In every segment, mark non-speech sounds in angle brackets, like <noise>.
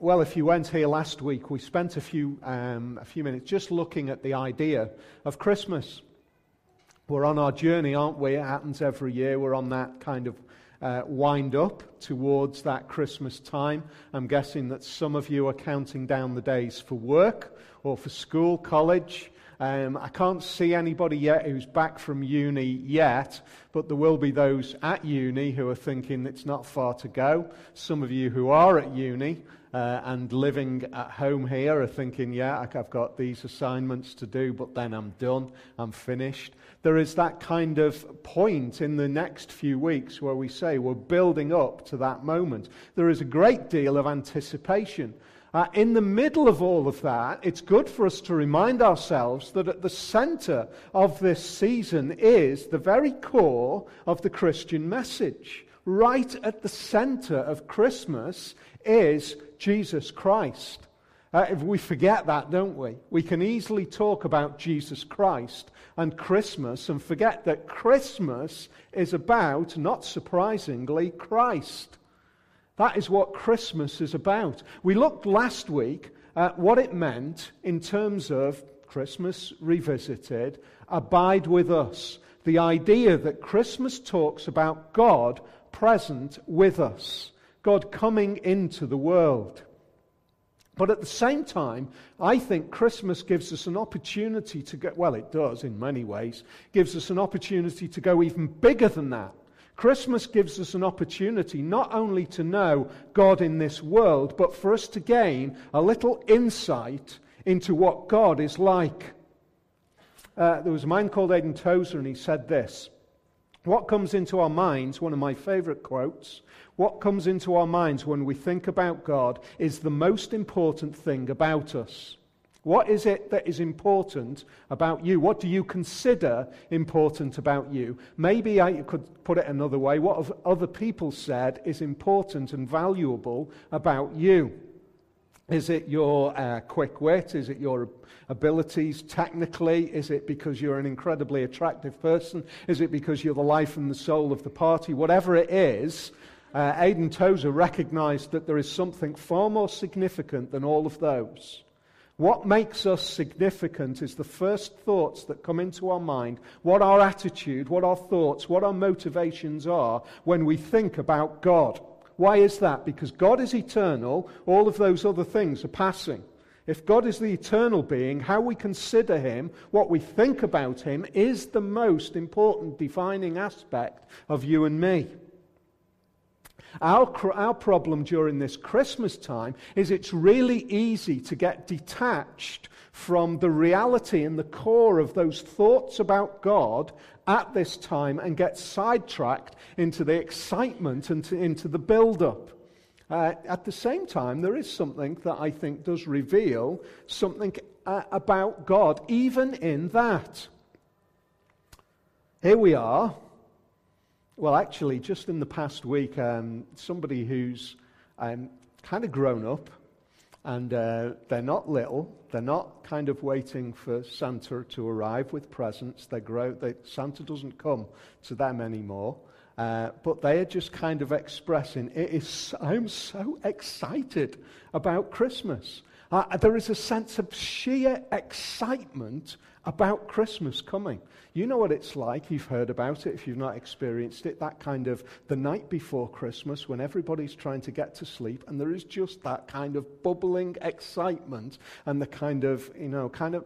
well, if you went here last week, we spent a few, um, a few minutes just looking at the idea of Christmas. We're on our journey, aren't we? It happens every year. We're on that kind of uh, wind up towards that Christmas time. I'm guessing that some of you are counting down the days for work or for school, college. Um, I can't see anybody yet who's back from uni yet, but there will be those at uni who are thinking it's not far to go. Some of you who are at uni uh, and living at home here are thinking, yeah, I've got these assignments to do, but then I'm done, I'm finished. There is that kind of point in the next few weeks where we say we're building up to that moment. There is a great deal of anticipation. Uh, in the middle of all of that, it's good for us to remind ourselves that at the center of this season is the very core of the Christian message. Right at the center of Christmas is Jesus Christ. Uh, if we forget that, don't we? We can easily talk about Jesus Christ and Christmas and forget that Christmas is about, not surprisingly, Christ. That is what Christmas is about. We looked last week at what it meant in terms of Christmas revisited, abide with us. The idea that Christmas talks about God present with us, God coming into the world. But at the same time, I think Christmas gives us an opportunity to go, well, it does in many ways, gives us an opportunity to go even bigger than that. Christmas gives us an opportunity not only to know God in this world, but for us to gain a little insight into what God is like. Uh, there was a man called A.W. Tozer, and he said this What comes into our minds, one of my favorite quotes, what comes into our minds when we think about God is the most important thing about us. What is it that is important about you? What do you consider important about you? Maybe I could put it another way. What have other people said is important and valuable about you? Is it your uh, quick wit? Is it your abilities technically? Is it because you're an incredibly attractive person? Is it because you're the life and the soul of the party? Whatever it is, uh, A.W. Tozer recognized that there is something far more significant than all of those. What makes us significant is the first thoughts that come into our mind, what our attitude, what our thoughts, what our motivations are when we think about God. Why is that? Because God is eternal, all of those other things are passing. If God is the eternal being, how we consider him, what we think about him, is the most important defining aspect of you and me. Our, our problem during this Christmas time is it's really easy to get detached from the reality and the core of those thoughts about God at this time and get sidetracked into the excitement and to, into the build up. Uh, at the same time, there is something that I think does reveal something uh, about God, even in that. Here we are well, actually, just in the past week, um, somebody who's um, kind of grown up, and uh, they're not little, they're not kind of waiting for Santa to arrive with presents. They grow, they, Santa doesn't come to them anymore. Uh, but they are just kind of expressing, it is, I'm so excited about Christmas. Uh, there is a sense of sheer excitement about Christmas coming. You know what it's like. You've heard about it if you've not experienced it. That kind of the night before Christmas when everybody's trying to get to sleep and there is just that kind of bubbling excitement and the kind of, you know, kind of,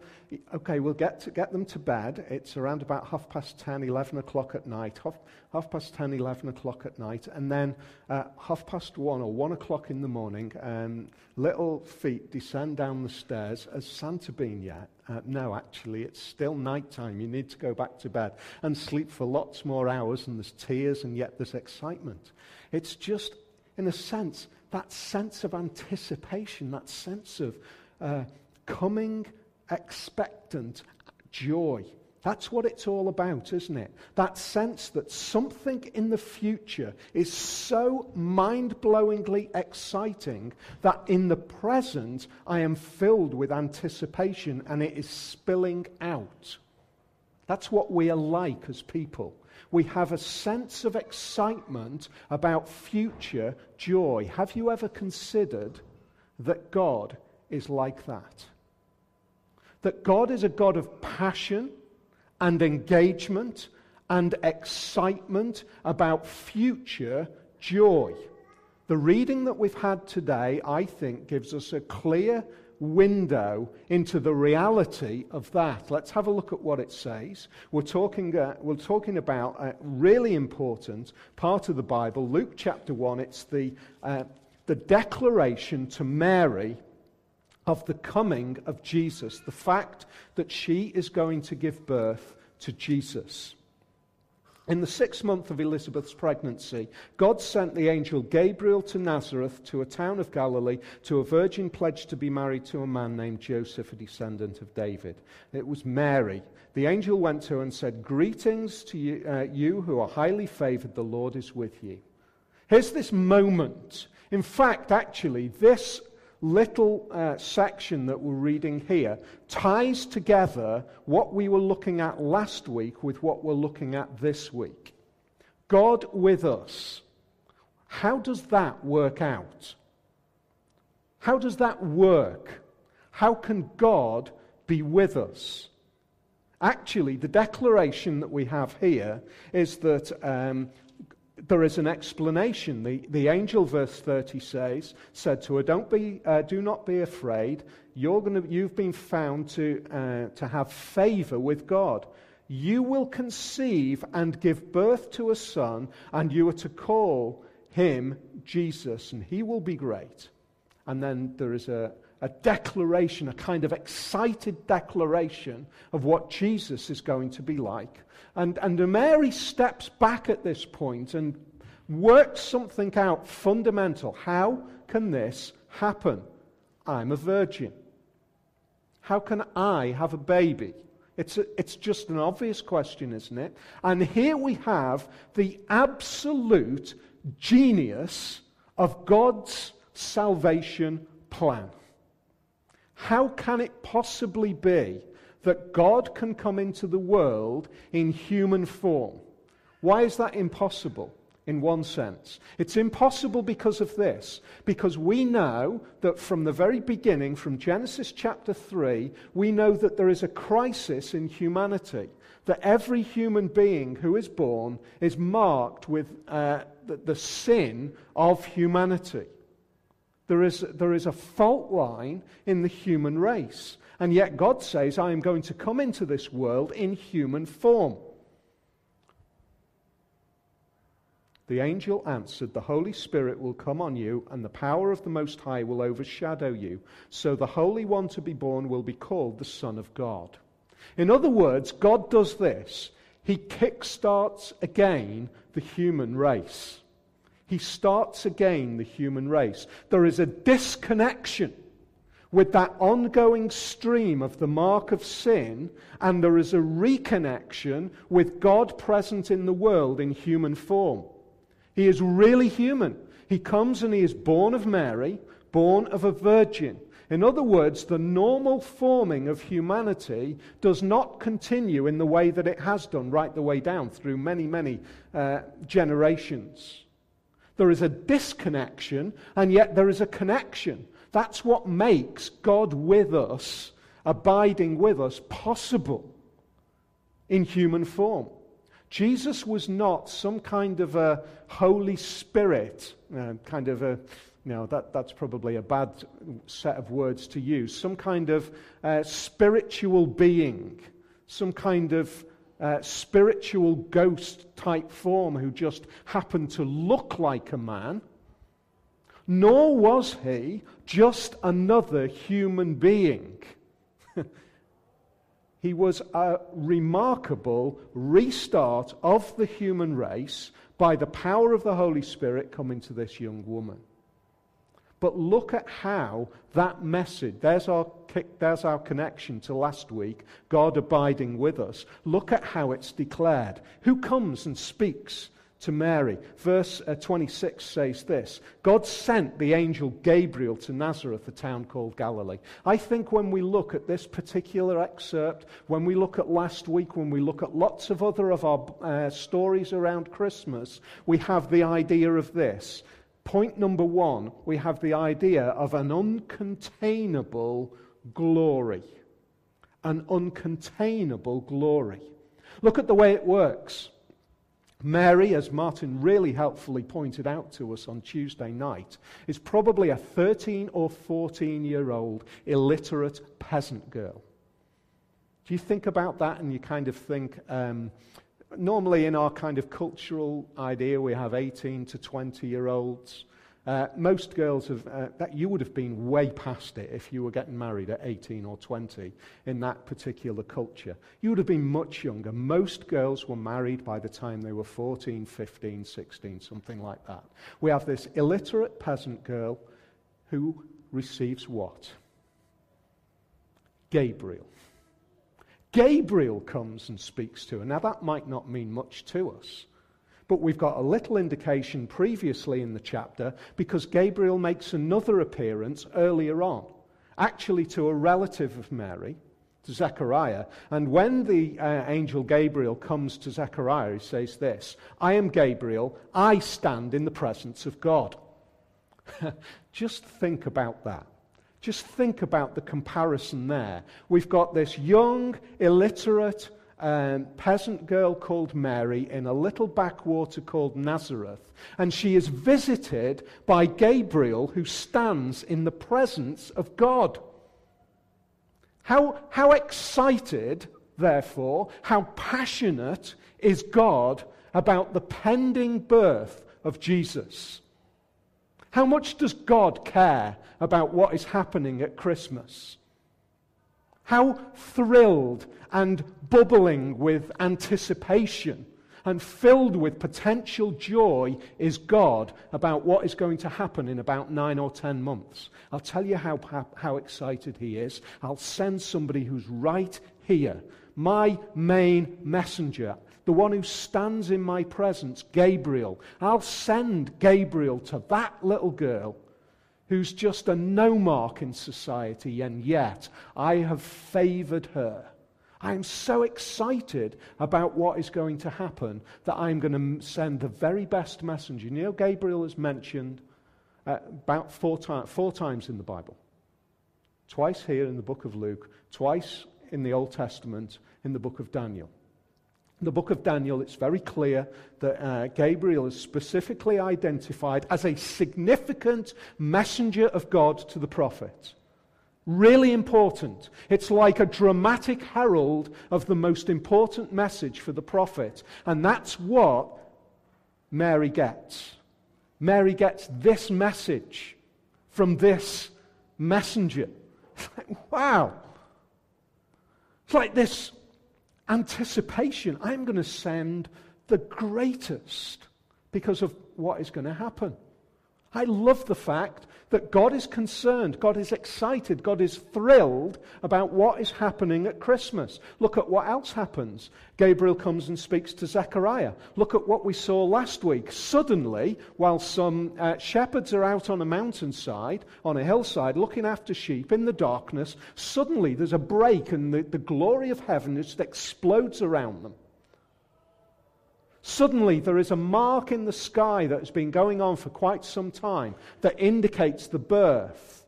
okay, we'll get, to, get them to bed. It's around about half past 10, 11 o'clock at night. Half, half past 10, 11 o'clock at night. And then uh, half past 1 or 1 o'clock in the morning, um, little feet descend down the stairs. as Santa been yet? Uh, no, actually, it's still night time. You need to go back to bed and sleep for lots more hours, and there's tears, and yet there's excitement. It's just, in a sense, that sense of anticipation, that sense of uh, coming expectant joy that's what it's all about, isn't it? That sense that something in the future is so mind blowingly exciting that in the present I am filled with anticipation and it is spilling out. That's what we are like as people. We have a sense of excitement about future joy. Have you ever considered that God is like that. That God is a God of passion and engagement and excitement about future joy. The reading that we've had today, I think, gives us a clear window into the reality of that. Let's have a look at what it says. We're talking, uh, we're talking about a really important part of the Bible, Luke chapter 1. It's the, uh, the declaration to Mary of the coming of Jesus, the fact that she is going to give birth to Jesus. In the sixth month of Elizabeth's pregnancy, God sent the angel Gabriel to Nazareth, to a town of Galilee, to a virgin pledged to be married to a man named Joseph, a descendant of David. It was Mary. The angel went to her and said, Greetings to you, uh, you who are highly favored, the Lord is with you. Here's this moment. In fact, actually, this little uh, section that we're reading here ties together what we were looking at last week with what we're looking at this week. God with us. How does that work out? How does that work? How can God be with us? Actually, the declaration that we have here is that um, there is an explanation. The, the angel, verse 30 says, said to her, Don't be, uh, Do not be afraid. You're gonna, you've been found to, uh, to have favor with God. You will conceive and give birth to a son, and you are to call him Jesus, and he will be great. And then there is a, a declaration, a kind of excited declaration of what Jesus is going to be like. And, and Mary steps back at this point and works something out fundamental. How can this happen? I'm a virgin. How can I have a baby? It's, a, it's just an obvious question, isn't it? And here we have the absolute genius of God's salvation plan. How can it possibly be that God can come into the world in human form. Why is that impossible? In one sense, it's impossible because of this. Because we know that from the very beginning, from Genesis chapter 3, we know that there is a crisis in humanity. That every human being who is born is marked with uh, the, the sin of humanity. There is, there is a fault line in the human race. And yet God says, I am going to come into this world in human form. The angel answered, The Holy Spirit will come on you, and the power of the Most High will overshadow you. So the Holy One to be born will be called the Son of God. In other words, God does this. He kickstarts again the human race. He starts again the human race. There is a disconnection with that ongoing stream of the mark of sin, and there is a reconnection with God present in the world in human form. He is really human. He comes and he is born of Mary, born of a virgin. In other words, the normal forming of humanity does not continue in the way that it has done right the way down through many, many uh, generations. There is a disconnection, and yet there is a connection. That's what makes God with us, abiding with us, possible in human form. Jesus was not some kind of a Holy Spirit, uh, kind of a, know, that, that's probably a bad set of words to use, some kind of uh, spiritual being, some kind of uh, spiritual ghost type form who just happened to look like a man nor was he just another human being. <laughs> he was a remarkable restart of the human race by the power of the Holy Spirit coming to this young woman. But look at how that message, there's our, there's our connection to last week, God abiding with us. Look at how it's declared. Who comes and speaks to Mary. Verse uh, 26 says this God sent the angel Gabriel to Nazareth, a town called Galilee. I think when we look at this particular excerpt, when we look at last week, when we look at lots of other of our uh, stories around Christmas, we have the idea of this Point number one, we have the idea of an uncontainable glory. An uncontainable glory. Look at the way it works. Mary, as Martin really helpfully pointed out to us on Tuesday night, is probably a 13 or 14 year old illiterate peasant girl. Do you think about that and you kind of think, um, normally in our kind of cultural idea, we have 18 to 20 year olds. Uh, most girls have, uh, that you would have been way past it if you were getting married at 18 or 20 in that particular culture. You would have been much younger. Most girls were married by the time they were 14, 15, 16, something like that. We have this illiterate peasant girl who receives what? Gabriel. Gabriel comes and speaks to her. Now, that might not mean much to us. But we've got a little indication previously in the chapter because Gabriel makes another appearance earlier on, actually to a relative of Mary, to Zechariah. And when the uh, angel Gabriel comes to Zechariah, he says this I am Gabriel, I stand in the presence of God. <laughs> Just think about that. Just think about the comparison there. We've got this young, illiterate, um, peasant girl called Mary in a little backwater called Nazareth. And she is visited by Gabriel, who stands in the presence of God. How, how excited, therefore, how passionate is God about the pending birth of Jesus? How much does God care about what is happening at Christmas? How thrilled and bubbling with anticipation and filled with potential joy is God about what is going to happen in about nine or ten months. I'll tell you how, how excited he is. I'll send somebody who's right here, my main messenger, the one who stands in my presence, Gabriel. I'll send Gabriel to that little girl who's just a no mark in society, and yet I have favored her. I am so excited about what is going to happen that I'm going to send the very best messenger. You know, Gabriel is mentioned uh, about four, four times in the Bible. Twice here in the book of Luke, twice in the Old Testament in the book of Daniel In the book of Daniel, it's very clear that uh, Gabriel is specifically identified as a significant messenger of God to the prophet. Really important. It's like a dramatic herald of the most important message for the prophet. And that's what Mary gets. Mary gets this message from this messenger. wow. It's like this anticipation. I'm going to send the greatest because of what is going to happen. I love the fact that God is concerned, God is excited, God is thrilled about what is happening at Christmas. Look at what else happens. Gabriel comes and speaks to Zechariah. Look at what we saw last week. Suddenly, while some uh, shepherds are out on a mountainside, on a hillside, looking after sheep in the darkness, suddenly there's a break and the, the glory of heaven just explodes around them. Suddenly, there is a mark in the sky that has been going on for quite some time that indicates the birth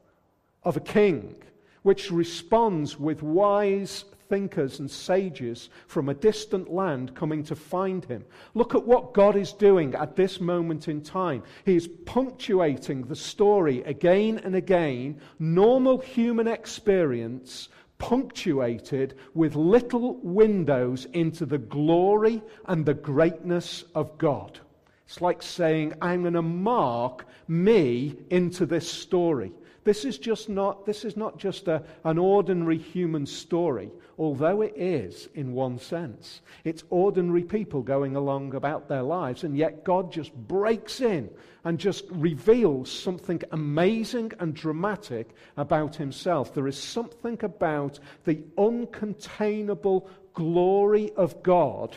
of a king, which responds with wise thinkers and sages from a distant land coming to find him. Look at what God is doing at this moment in time. He is punctuating the story again and again, normal human experience punctuated with little windows into the glory and the greatness of God. It's like saying, I'm going to mark me into this story. This is just not, this is not just a, an ordinary human story, although it is in one sense. It's ordinary people going along about their lives, and yet God just breaks in and just reveals something amazing and dramatic about himself. There is something about the uncontainable glory of God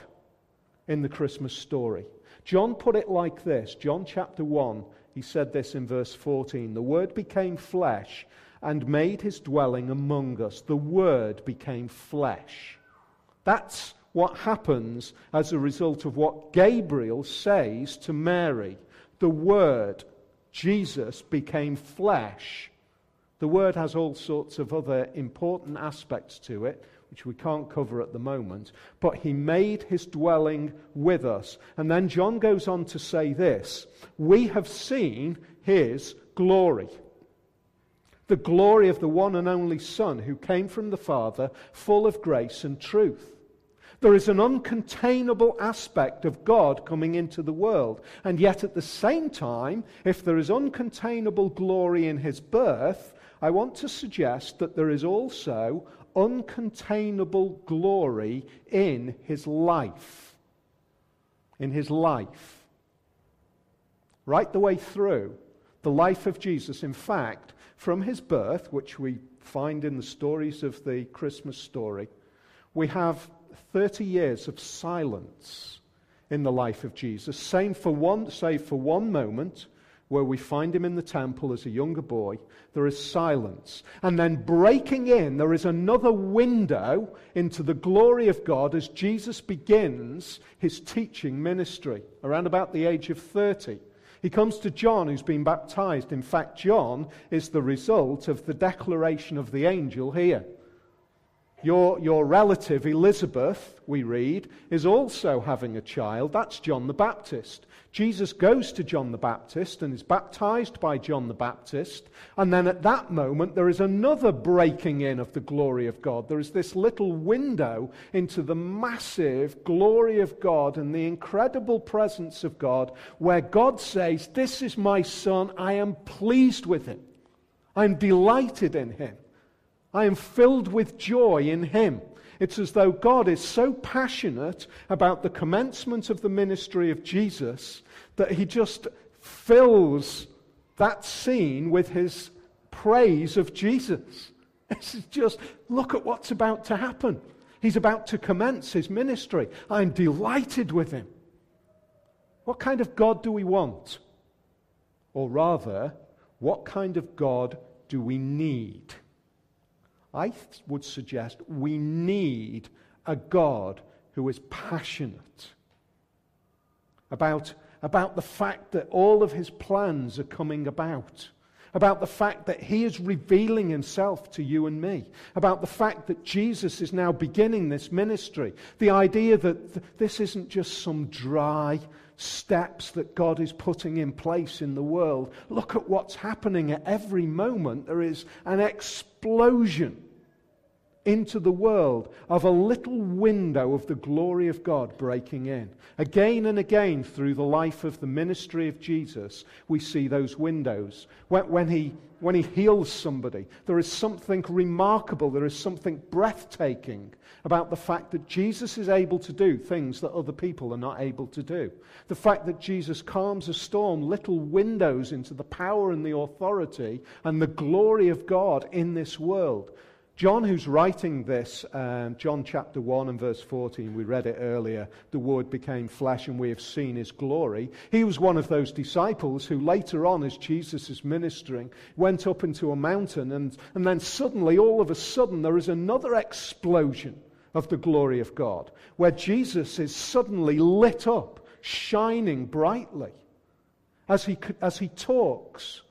in the Christmas story. John put it like this John chapter 1 he said this in verse 14 The Word became flesh and made his dwelling among us. The Word became flesh. That's what happens as a result of what Gabriel says to Mary. The Word, Jesus became flesh. The word has all sorts of other important aspects to it, which we can't cover at the moment. But he made his dwelling with us. And then John goes on to say this We have seen his glory. The glory of the one and only Son who came from the Father, full of grace and truth. There is an uncontainable aspect of God coming into the world. And yet, at the same time, if there is uncontainable glory in his birth, I want to suggest that there is also uncontainable glory in his life. In his life. Right the way through the life of Jesus. In fact, from his birth, which we find in the stories of the Christmas story, we have 30 years of silence in the life of Jesus, save for one, save for one moment where we find him in the temple as a younger boy, there is silence. And then breaking in, there is another window into the glory of God as Jesus begins his teaching ministry around about the age of 30. He comes to John, who's been baptized. In fact, John is the result of the declaration of the angel here. Your, your relative Elizabeth, we read, is also having a child. That's John the Baptist. Jesus goes to John the Baptist and is baptized by John the Baptist. And then at that moment, there is another breaking in of the glory of God. There is this little window into the massive glory of God and the incredible presence of God where God says, This is my son. I am pleased with him. I'm delighted in him. I am filled with joy in him. It's as though God is so passionate about the commencement of the ministry of Jesus that he just fills that scene with his praise of Jesus. <laughs> This is just, look at what's about to happen. He's about to commence his ministry. I'm delighted with him. What kind of God do we want? Or rather, what kind of God do we need? I would suggest we need a God who is passionate about, about the fact that all of his plans are coming about, about the fact that he is revealing himself to you and me, about the fact that Jesus is now beginning this ministry, the idea that th- this isn't just some dry steps that God is putting in place in the world. Look at what's happening at every moment. There is an explosion into the world of a little window of the glory of God breaking in. Again and again through the life of the ministry of Jesus, we see those windows. When, when, he, when he heals somebody, there is something remarkable, there is something breathtaking about the fact that Jesus is able to do things that other people are not able to do. The fact that Jesus calms a storm, little windows into the power and the authority and the glory of God in this world. John, who's writing this, um, John chapter 1 and verse 14, we read it earlier, the Word became flesh and we have seen his glory. He was one of those disciples who later on, as Jesus is ministering, went up into a mountain and, and then suddenly, all of a sudden, there is another explosion of the glory of God where Jesus is suddenly lit up, shining brightly as he, as he talks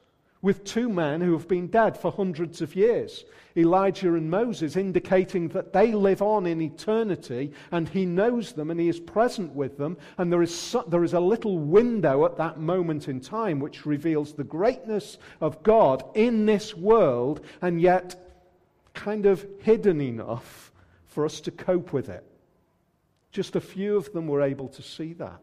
with two men who have been dead for hundreds of years. Elijah and Moses, indicating that they live on in eternity and he knows them and he is present with them. And there is, there is a little window at that moment in time which reveals the greatness of God in this world and yet kind of hidden enough for us to cope with it. Just a few of them were able to see that.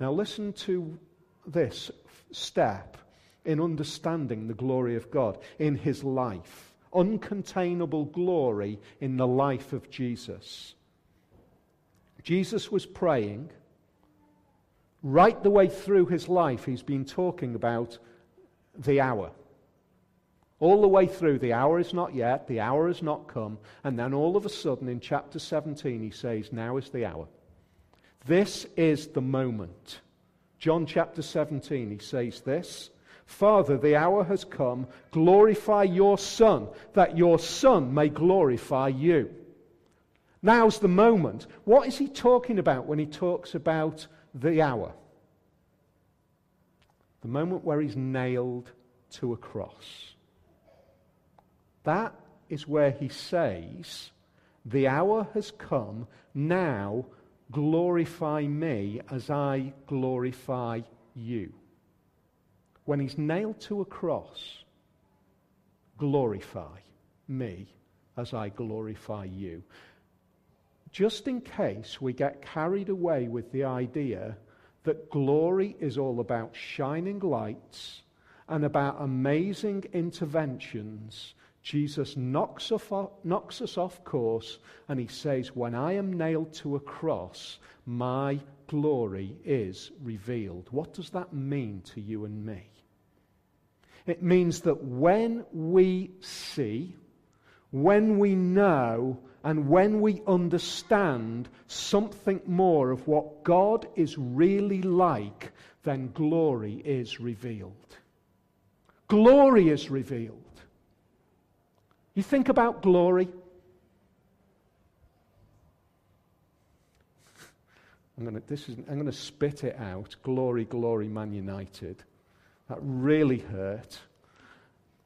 Now, listen to this step in understanding the glory of God in his life uncontainable glory in the life of Jesus. Jesus was praying. Right the way through his life, he's been talking about the hour. All the way through, the hour is not yet, the hour has not come. And then all of a sudden, in chapter 17, he says, Now is the hour. This is the moment. John chapter 17, he says this Father, the hour has come. Glorify your Son, that your Son may glorify you. Now's the moment. What is he talking about when he talks about the hour? The moment where he's nailed to a cross. That is where he says, The hour has come, now glorify me as I glorify you. When he's nailed to a cross, glorify me as I glorify you. Just in case we get carried away with the idea that glory is all about shining lights and about amazing interventions, Jesus knocks, us off course and he says, When I am nailed to a cross, my glory is revealed. What does that mean to you and me? It means that when we see, when we know, and when we understand something more of what God is really like, then glory is revealed. Glory is revealed. You think about glory. I'm going to, spit it out. Glory, glory, Man United. That really hurt,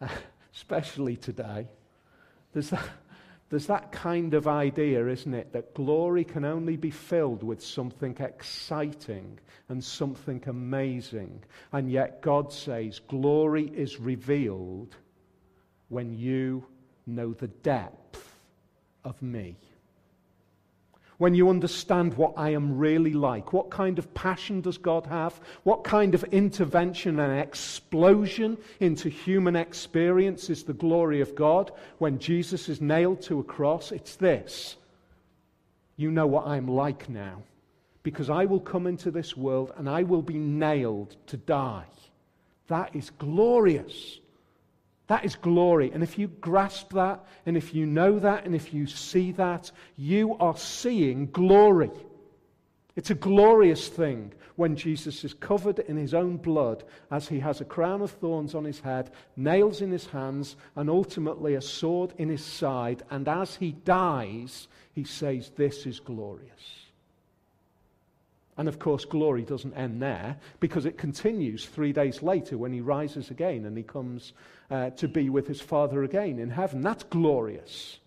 <laughs> especially today. There's that, there's that kind of idea, isn't it, that glory can only be filled with something exciting and something amazing. And yet God says glory is revealed when you know the depth of me when you understand what I am really like. What kind of passion does God have? What kind of intervention and explosion into human experience is the glory of God when Jesus is nailed to a cross? It's this. You know what I'm like now. Because I will come into this world and I will be nailed to die. That is glorious. That is glory. And if you grasp that, and if you know that, and if you see that, you are seeing glory. It's a glorious thing when Jesus is covered in his own blood as he has a crown of thorns on his head, nails in his hands, and ultimately a sword in his side. And as he dies, he says, This is glorious. And of course, glory doesn't end there because it continues three days later when he rises again and he comes uh, to be with his Father again in heaven. That's glorious.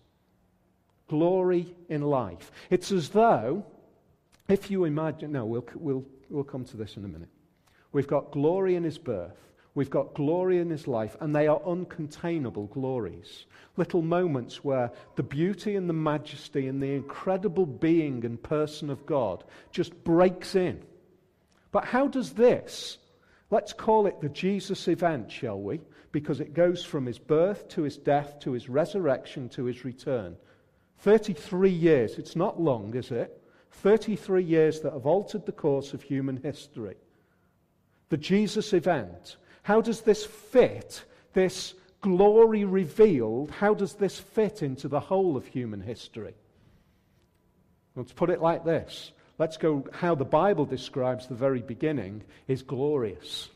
Glory in life. It's as though, if you imagine, no, we'll, we'll, we'll come to this in a minute. We've got glory in his birth. We've got glory in his life, and they are uncontainable glories. Little moments where the beauty and the majesty and the incredible being and person of God just breaks in. But how does this, let's call it the Jesus event, shall we? Because it goes from his birth to his death to his resurrection to his return. 33 years. It's not long, is it? 33 years that have altered the course of human history. The Jesus event how does this fit, this glory revealed, how does this fit into the whole of human history? Let's put it like this. Let's go how the Bible describes the very beginning is glorious.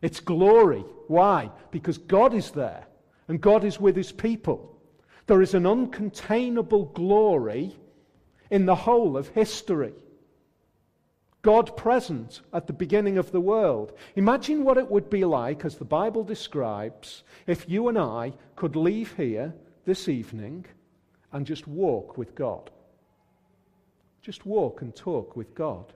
It's glory. Why? Because God is there and God is with his people. There is an uncontainable glory in the whole of history. God present at the beginning of the world. Imagine what it would be like, as the Bible describes, if you and I could leave here this evening and just walk with God. Just walk and talk with God.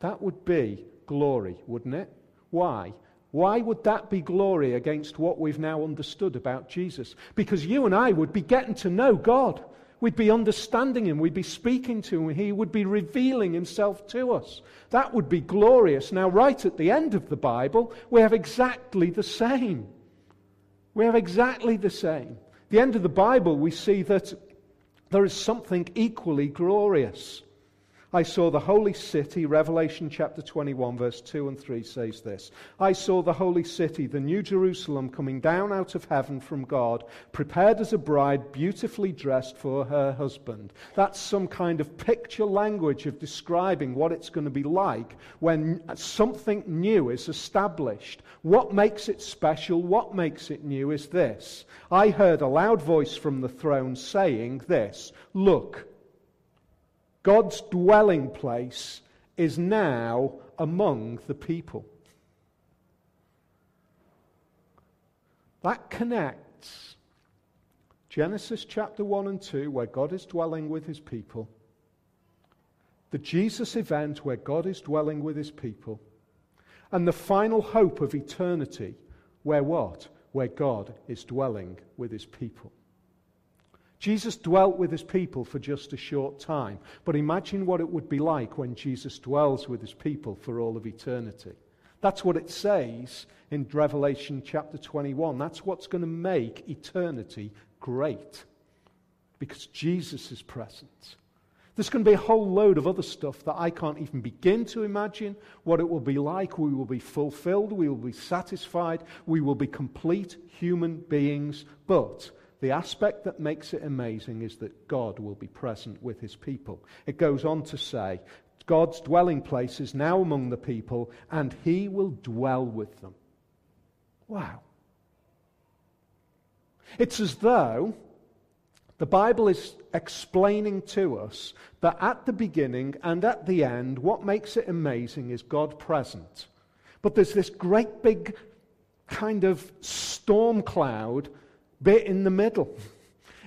That would be glory, wouldn't it? Why? Why would that be glory against what we've now understood about Jesus? Because you and I would be getting to know God. We'd be understanding him. We'd be speaking to him. He would be revealing himself to us. That would be glorious. Now, right at the end of the Bible, we have exactly the same. We have exactly the same. the end of the Bible, we see that there is something equally glorious. I saw the holy city, Revelation chapter 21, verse 2 and 3 says this. I saw the holy city, the new Jerusalem, coming down out of heaven from God, prepared as a bride, beautifully dressed for her husband. That's some kind of picture language of describing what it's going to be like when something new is established. What makes it special, what makes it new is this. I heard a loud voice from the throne saying this Look, God's dwelling place is now among the people. That connects Genesis chapter 1 and 2, where God is dwelling with his people, the Jesus event, where God is dwelling with his people, and the final hope of eternity, where what? Where God is dwelling with his people. Jesus dwelt with his people for just a short time, but imagine what it would be like when Jesus dwells with his people for all of eternity. That's what it says in Revelation chapter 21. That's what's going to make eternity great because Jesus is present. There's going to be a whole load of other stuff that I can't even begin to imagine what it will be like. We will be fulfilled, we will be satisfied, we will be complete human beings. But the aspect that makes it amazing is that God will be present with his people. It goes on to say, God's dwelling place is now among the people, and he will dwell with them. Wow. It's as though the Bible is explaining to us that at the beginning and at the end, what makes it amazing is God present. But there's this great big kind of storm cloud bit in the middle.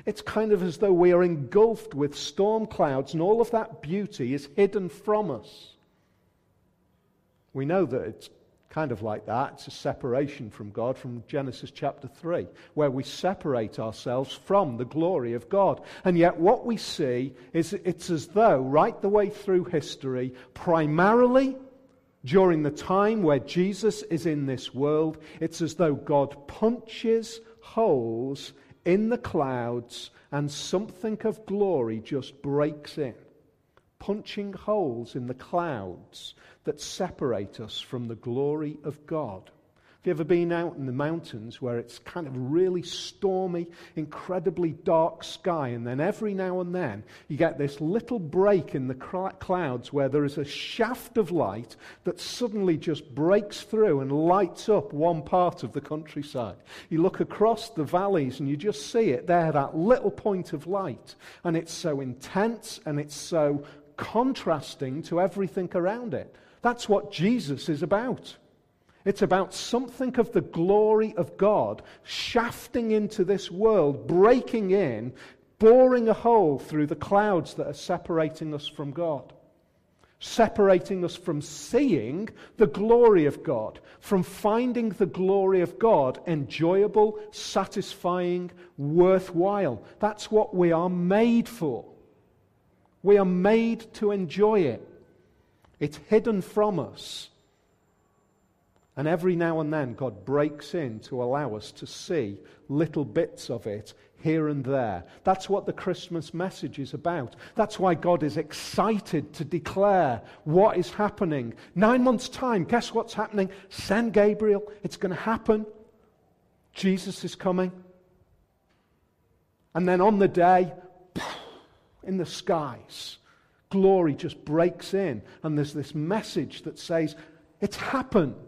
It's kind of as though we are engulfed with storm clouds, and all of that beauty is hidden from us. We know that it's kind of like that. It's a separation from God from Genesis chapter 3, where we separate ourselves from the glory of God. And yet, what we see is it's as though, right the way through history, primarily during the time where Jesus is in this world, it's as though God punches holes in the clouds and something of glory just breaks in, punching holes in the clouds that separate us from the glory of God you ever been out in the mountains where it's kind of really stormy, incredibly dark sky, and then every now and then you get this little break in the clouds where there is a shaft of light that suddenly just breaks through and lights up one part of the countryside? You look across the valleys and you just see it there, that little point of light, and it's so intense and it's so contrasting to everything around it. That's what Jesus is about. It's about something of the glory of God shafting into this world, breaking in, boring a hole through the clouds that are separating us from God. Separating us from seeing the glory of God, from finding the glory of God enjoyable, satisfying, worthwhile. That's what we are made for. We are made to enjoy it. It's hidden from us. And every now and then, God breaks in to allow us to see little bits of it here and there. That's what the Christmas message is about. That's why God is excited to declare what is happening. Nine months' time, guess what's happening? Send Gabriel. It's going to happen. Jesus is coming. And then on the day, in the skies, glory just breaks in. And there's this message that says, It's happened.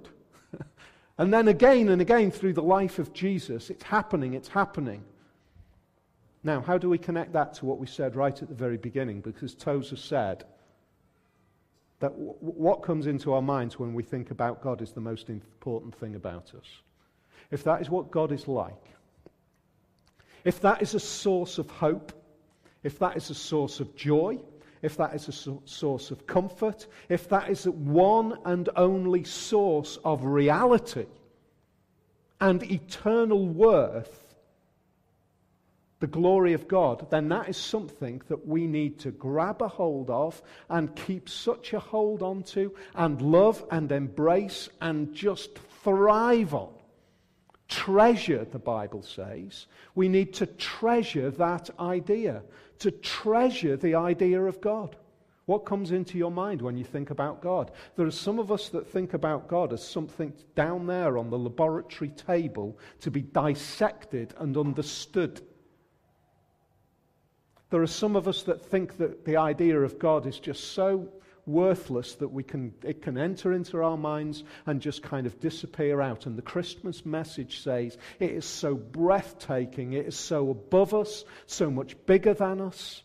And then again and again through the life of Jesus, it's happening, it's happening. Now, how do we connect that to what we said right at the very beginning? Because Tozer said that w- what comes into our minds when we think about God is the most important thing about us. If that is what God is like, if that is a source of hope, if that is a source of joy, if that is a source of comfort, if that is the one and only source of reality and eternal worth, the glory of God, then that is something that we need to grab a hold of and keep such a hold onto and love and embrace and just thrive on. Treasure, the Bible says. We need to treasure that idea to treasure the idea of God. What comes into your mind when you think about God? There are some of us that think about God as something down there on the laboratory table to be dissected and understood. There are some of us that think that the idea of God is just so worthless that we can, it can enter into our minds and just kind of disappear out. And the Christmas message says it is so breathtaking, it is so above us, so much bigger than us.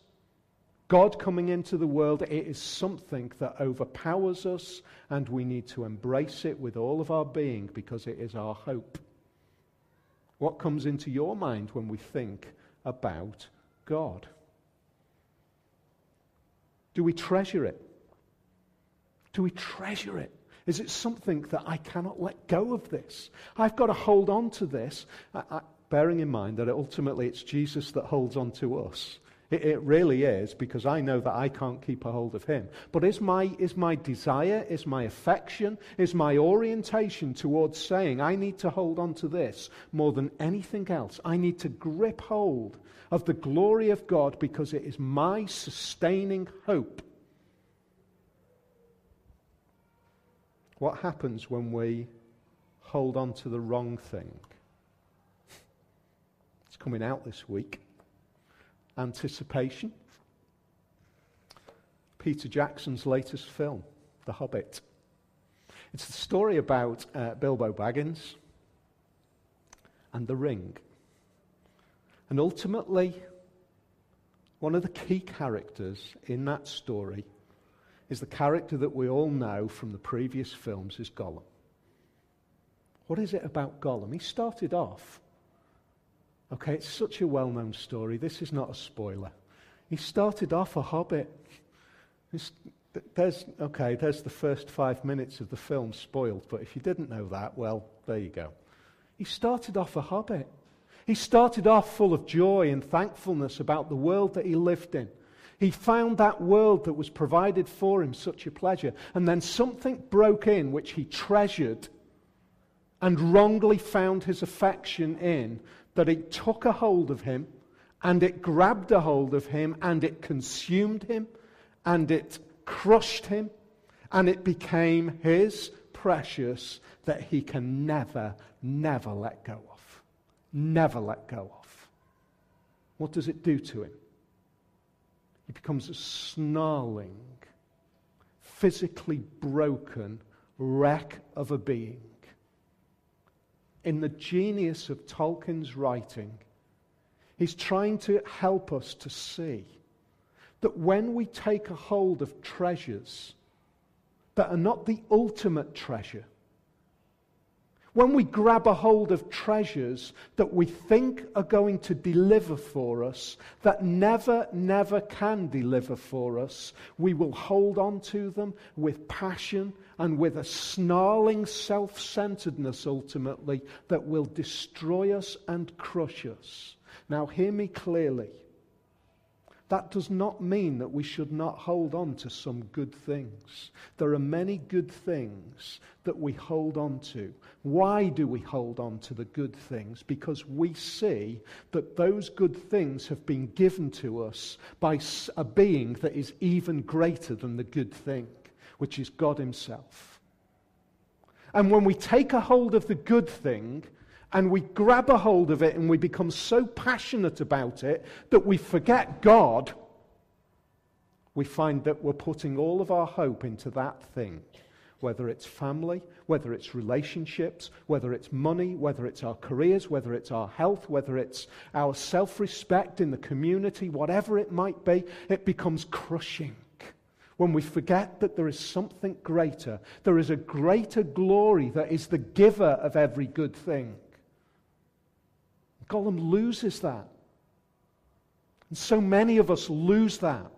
God coming into the world, it is something that overpowers us, and we need to embrace it with all of our being because it is our hope. What comes into your mind when we think about God? Do we treasure it? Do we treasure it? Is it something that I cannot let go of this? I've got to hold on to this, I, I, bearing in mind that ultimately it's Jesus that holds on to us. It, it, really is because I know that I can't keep a hold of him. But is my, is my desire, is my affection, is my orientation towards saying I need to hold on to this more than anything else? I need to grip hold of the glory of God because it is my sustaining hope What happens when we hold on to the wrong thing? It's coming out this week. Anticipation. Peter Jackson's latest film, The Hobbit. It's the story about uh, Bilbo Baggins and the ring. And ultimately, one of the key characters in that story is the character that we all know from the previous films is Gollum. What is it about Gollum? He started off, okay, it's such a well known story. This is not a spoiler. He started off a hobbit. there's, okay, there's the first five minutes of the film spoiled, but if you didn't know that, well, there you go. He started off a hobbit. He started off full of joy and thankfulness about the world that he lived in. He found that world that was provided for him such a pleasure. And then something broke in which he treasured and wrongly found his affection in, that it took a hold of him and it grabbed a hold of him and it consumed him and it crushed him and it became his precious that he can never, never let go of. Never let go of. What does it do to him? He becomes a snarling, physically broken wreck of a being. In the genius of Tolkien's writing, he's trying to help us to see that when we take a hold of treasures that are not the ultimate treasure, when we grab a hold of treasures that we think are going to deliver for us, that never, never can deliver for us, we will hold on to them with passion and with a snarling self centeredness ultimately that will destroy us and crush us. Now, hear me clearly. That does not mean that we should not hold on to some good things. There are many good things that we hold on to. Why do we hold on to the good things? Because we see that those good things have been given to us by a being that is even greater than the good thing, which is God Himself. And when we take a hold of the good thing, and we grab a hold of it and we become so passionate about it that we forget God, we find that we're putting all of our hope into that thing. Whether it's family, whether it's relationships, whether it's money, whether it's our careers, whether it's our health, whether it's our self respect in the community, whatever it might be, it becomes crushing when we forget that there is something greater. There is a greater glory that is the giver of every good thing. Gollum loses that. And so many of us lose that.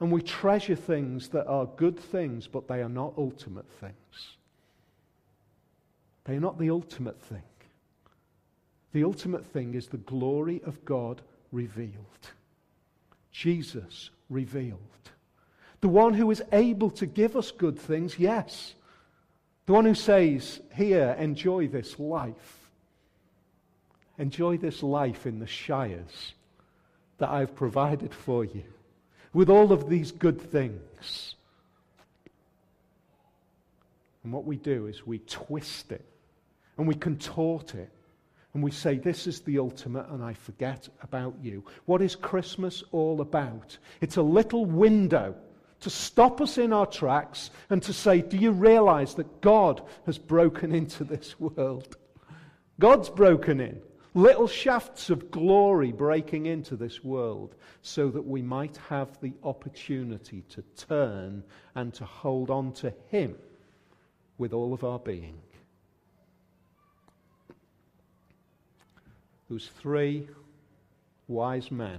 And we treasure things that are good things, but they are not ultimate things. They are not the ultimate thing. The ultimate thing is the glory of God revealed. Jesus revealed. The one who is able to give us good things, yes. The one who says, Here, enjoy this life. Enjoy this life in the shires that I've provided for you with all of these good things. And what we do is we twist it and we contort it and we say, This is the ultimate, and I forget about you. What is Christmas all about? It's a little window to stop us in our tracks and to say, Do you realize that God has broken into this world? God's broken in little shafts of glory breaking into this world so that we might have the opportunity to turn and to hold on to Him with all of our being. whose three wise men,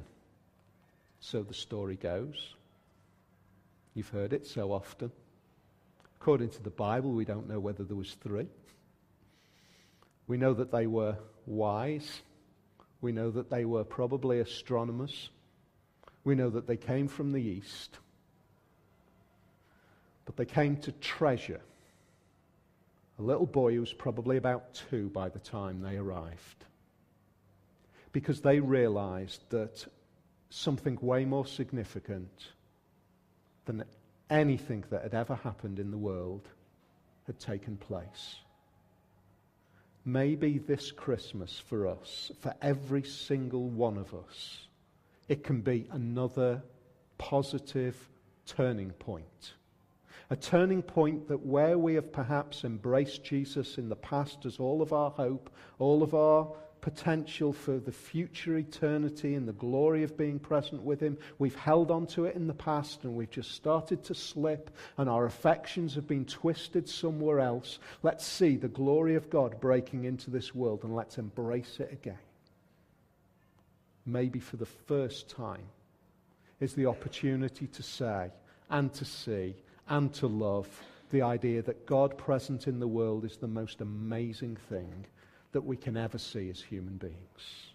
so the story goes. You've heard it so often. According to the Bible, we don't know whether there was three. We know that they were wise. We know that they were probably astronomers. We know that they came from the east. But they came to treasure a little boy who was probably about two by the time they arrived. Because they realized that something way more significant than anything that had ever happened in the world had taken place. Maybe this Christmas for us, for every single one of us, it can be another positive turning point. A turning point that where we have perhaps embraced Jesus in the past as all of our hope, all of our potential for the future eternity and the glory of being present with Him. We've held on to it in the past and we've just started to slip and our affections have been twisted somewhere else. Let's see the glory of God breaking into this world and let's embrace it again. Maybe for the first time is the opportunity to say and to see and to love the idea that God present in the world is the most amazing thing that we can ever see as human beings.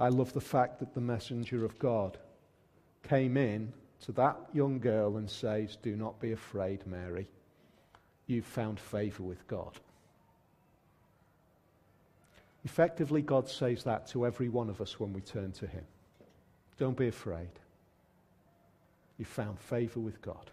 I love the fact that the messenger of God came in to that young girl and says, Do not be afraid, Mary. You've found favor with God. Effectively, God says that to every one of us when we turn to Him. Don't be afraid. You found favor with God.